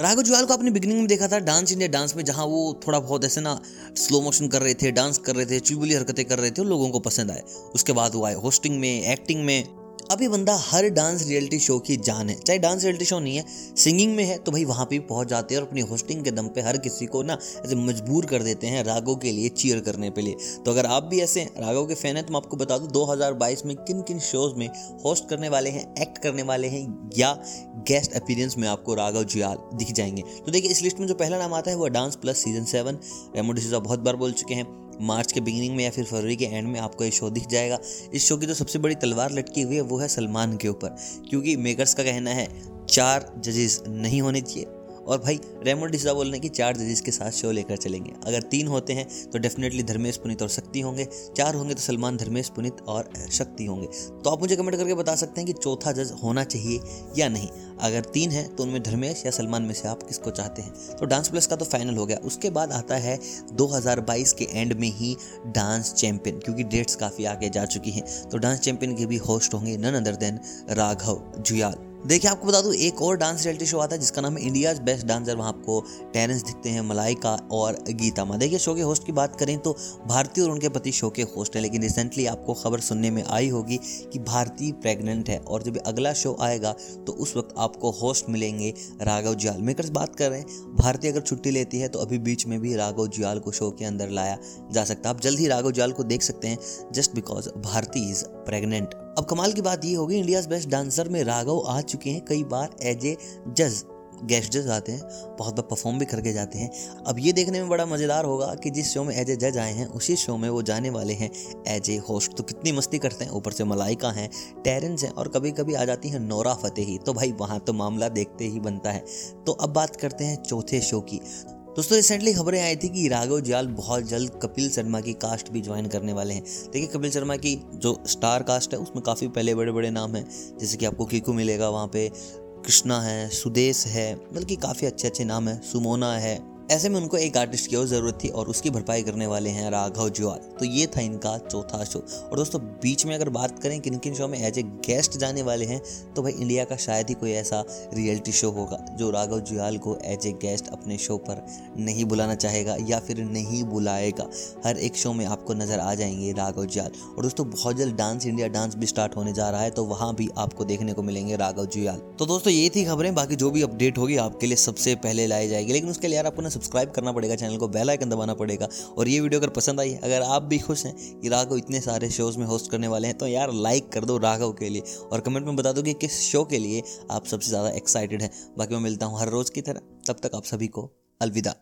राघव जुआल को आपने बिगनिंग में देखा था डांस इंडिया डांस में, जहाँ वो थोड़ा बहुत ऐसे ना स्लो मोशन कर रहे थे डांस कर रहे थे चुबुली हरकतें कर रहे थे लोगों को पसंद आए। उसके बाद वो आए होस्टिंग में एक्टिंग में। ये बंदा हर डांस रियलिटी शो की जान है। चाहे डांस रियलिटी शो नहीं है सिंगिंग में है तो भाई वहाँ पे भी पहुँच जाते हैं और अपनी होस्टिंग के दम पे हर किसी को ना ऐसे मजबूर कर देते हैं रागों के लिए चीयर करने के लिए। तो अगर आप भी ऐसे रागों के फ़ैन हैं तो मैं आपको बता दूँ 2022 में किन किन शोज़ में होस्ट करने वाले हैं एक्ट करने वाले हैं या गेस्ट अपीरेंस में आपको राघव जुयाल दिख जाएँगे। तो देखिए, इस लिस्ट में जो पहला नाम आता है, वो dance plus season seven Remo D'Souza बहुत बार बोल चुके हैं मार्च के बिगिनिंग में या फिर फरवरी के एंड में आपको ये शो दिख जाएगा। इस शो की जो तो सबसे बड़ी तलवार लटकी हुई है, वो है सलमान के ऊपर। क्योंकि मेकर्स का कहना है, चार जजेस नहीं होने चाहिए। और भाई रेमोड डिसा बोल रहे हैं कि चार जजेस के साथ शो लेकर चलेंगे। अगर तीन होते हैं तो डेफिनेटली धर्मेश पुनित और शक्ति होंगे। चार होंगे तो सलमान, धर्मेश पुनित और शक्ति होंगे। तो आप मुझे कमेंट करके बता सकते हैं कि चौथा जज होना चाहिए या नहीं। अगर तीन है तो उनमें धर्मेश या सलमान में से आप किसको चाहते हैं? तो डांस प्लस का तो फाइनल हो गया। उसके बाद आता है 2022 के एंड में ही डांस चैंपियन क्योंकि डेट्स काफ़ी आगे जा चुकी हैं। तो डांस चैंपियन के भी होस्ट होंगे none other than Raghav Juyal. देखिए, आपको बता दूँ, एक और डांस रियलिटी शो आता है, जिसका नाम है इंडियाज बेस्ट डांसर वहाँ आपको टेरेंस दिखते हैं मलाइका और गीता मा देखिए शो के होस्ट की बात करें तो भारती और उनके पति शो के होस्ट हैं, लेकिन रिसेंटली आपको खबर सुनने में आई होगी कि भारती प्रेग्नेंट है और जब अगला शो आएगा तो उस वक्त आपको होस्ट मिलेंगे राघव जुयाल। मेकर्स बात कर रहे हैं, भारती अगर छुट्टी लेती है तो अभी बीच में भी राघव जुयाल को शो के अंदर लाया जा सकता है। आप जल्द ही राघव जुयाल को देख सकते हैं just because Bharti is pregnant अब कमाल की बात ये होगी इंडिया बेस्ट डांसर में राघव आ चुके हैं कई बार एज ए जज गेस्ट जज आते हैं, बहुत बार परफॉर्म भी करके जाते हैं। अब ये देखने में बड़ा मज़ेदार होगा कि जिस शो में एज ए जज आए हैं, उसी शो में वो जाने वाले हैं एज ए होस्ट तो कितनी मस्ती करते हैं, ऊपर से मलाइका हैं टेरेंस हैं, और कभी कभी आ जाती हैं नोरा फतेही. तो भाई, वहाँ तो मामला देखते ही बनता है। तो अब बात करते हैं चौथे शो की। दोस्तों रिसेंटली खबरें आई थी कि राघव जियाल बहुत जल्द कपिल शर्मा की कास्ट भी ज्वाइन करने वाले हैं। देखिए, कपिल शर्मा की जो स्टार कास्ट है, उसमें काफ़ी पहले बड़े बड़े नाम हैं। जैसे कि आपको कीकू मिलेगा वहाँ पे, कृष्णा है, सुदेश है बल्कि काफ़ी अच्छे अच्छे नाम हैं। सुमोना है ऐसे में उनको एक आर्टिस्ट की और ज़रूरत थी और उसकी भरपाई करने वाले हैं राघव जुआल तो ये था इनका चौथा शो और दोस्तों, बीच में अगर बात करें किन किन शो में एज ए गेस्ट जाने वाले हैं तो भाई इंडिया का शायद ही कोई ऐसा रियलिटी शो होगा, जो राघव जुआल को एज ए गेस्ट अपने शो पर नहीं बुलाना चाहेगा या फिर नहीं बुलाएगा। हर एक शो में आपको नज़र आ जाएँगे राघव जुआल और दोस्तों, बहुत जल्द डांस इंडिया डांस भी स्टार्ट होने जा रहा है तो वहाँ भी आपको देखने को मिलेंगे राघव जुआल तो दोस्तों, ये थी खबरें। बाकी जो भी अपडेट होगी, आपके लिए सबसे पहले लाई जाएगी। लेकिन उसके लिए यार, आपको ना सब्सक्राइब करना पड़ेगा, चैनल को बेल आइकन दबाना पड़ेगा। और ये वीडियो अगर पसंद आई, अगर आप भी खुश हैं कि राघव इतने सारे शोज़ में होस्ट करने वाले हैं तो यार लाइक कर दो राघव के लिए और कमेंट में बता दो कि किस शो के लिए आप सबसे ज़्यादा एक्साइटेड हैं। बाकी मैं मिलता हूँ हर रोज़ की तरह, तब तक आप सभी को अलविदा।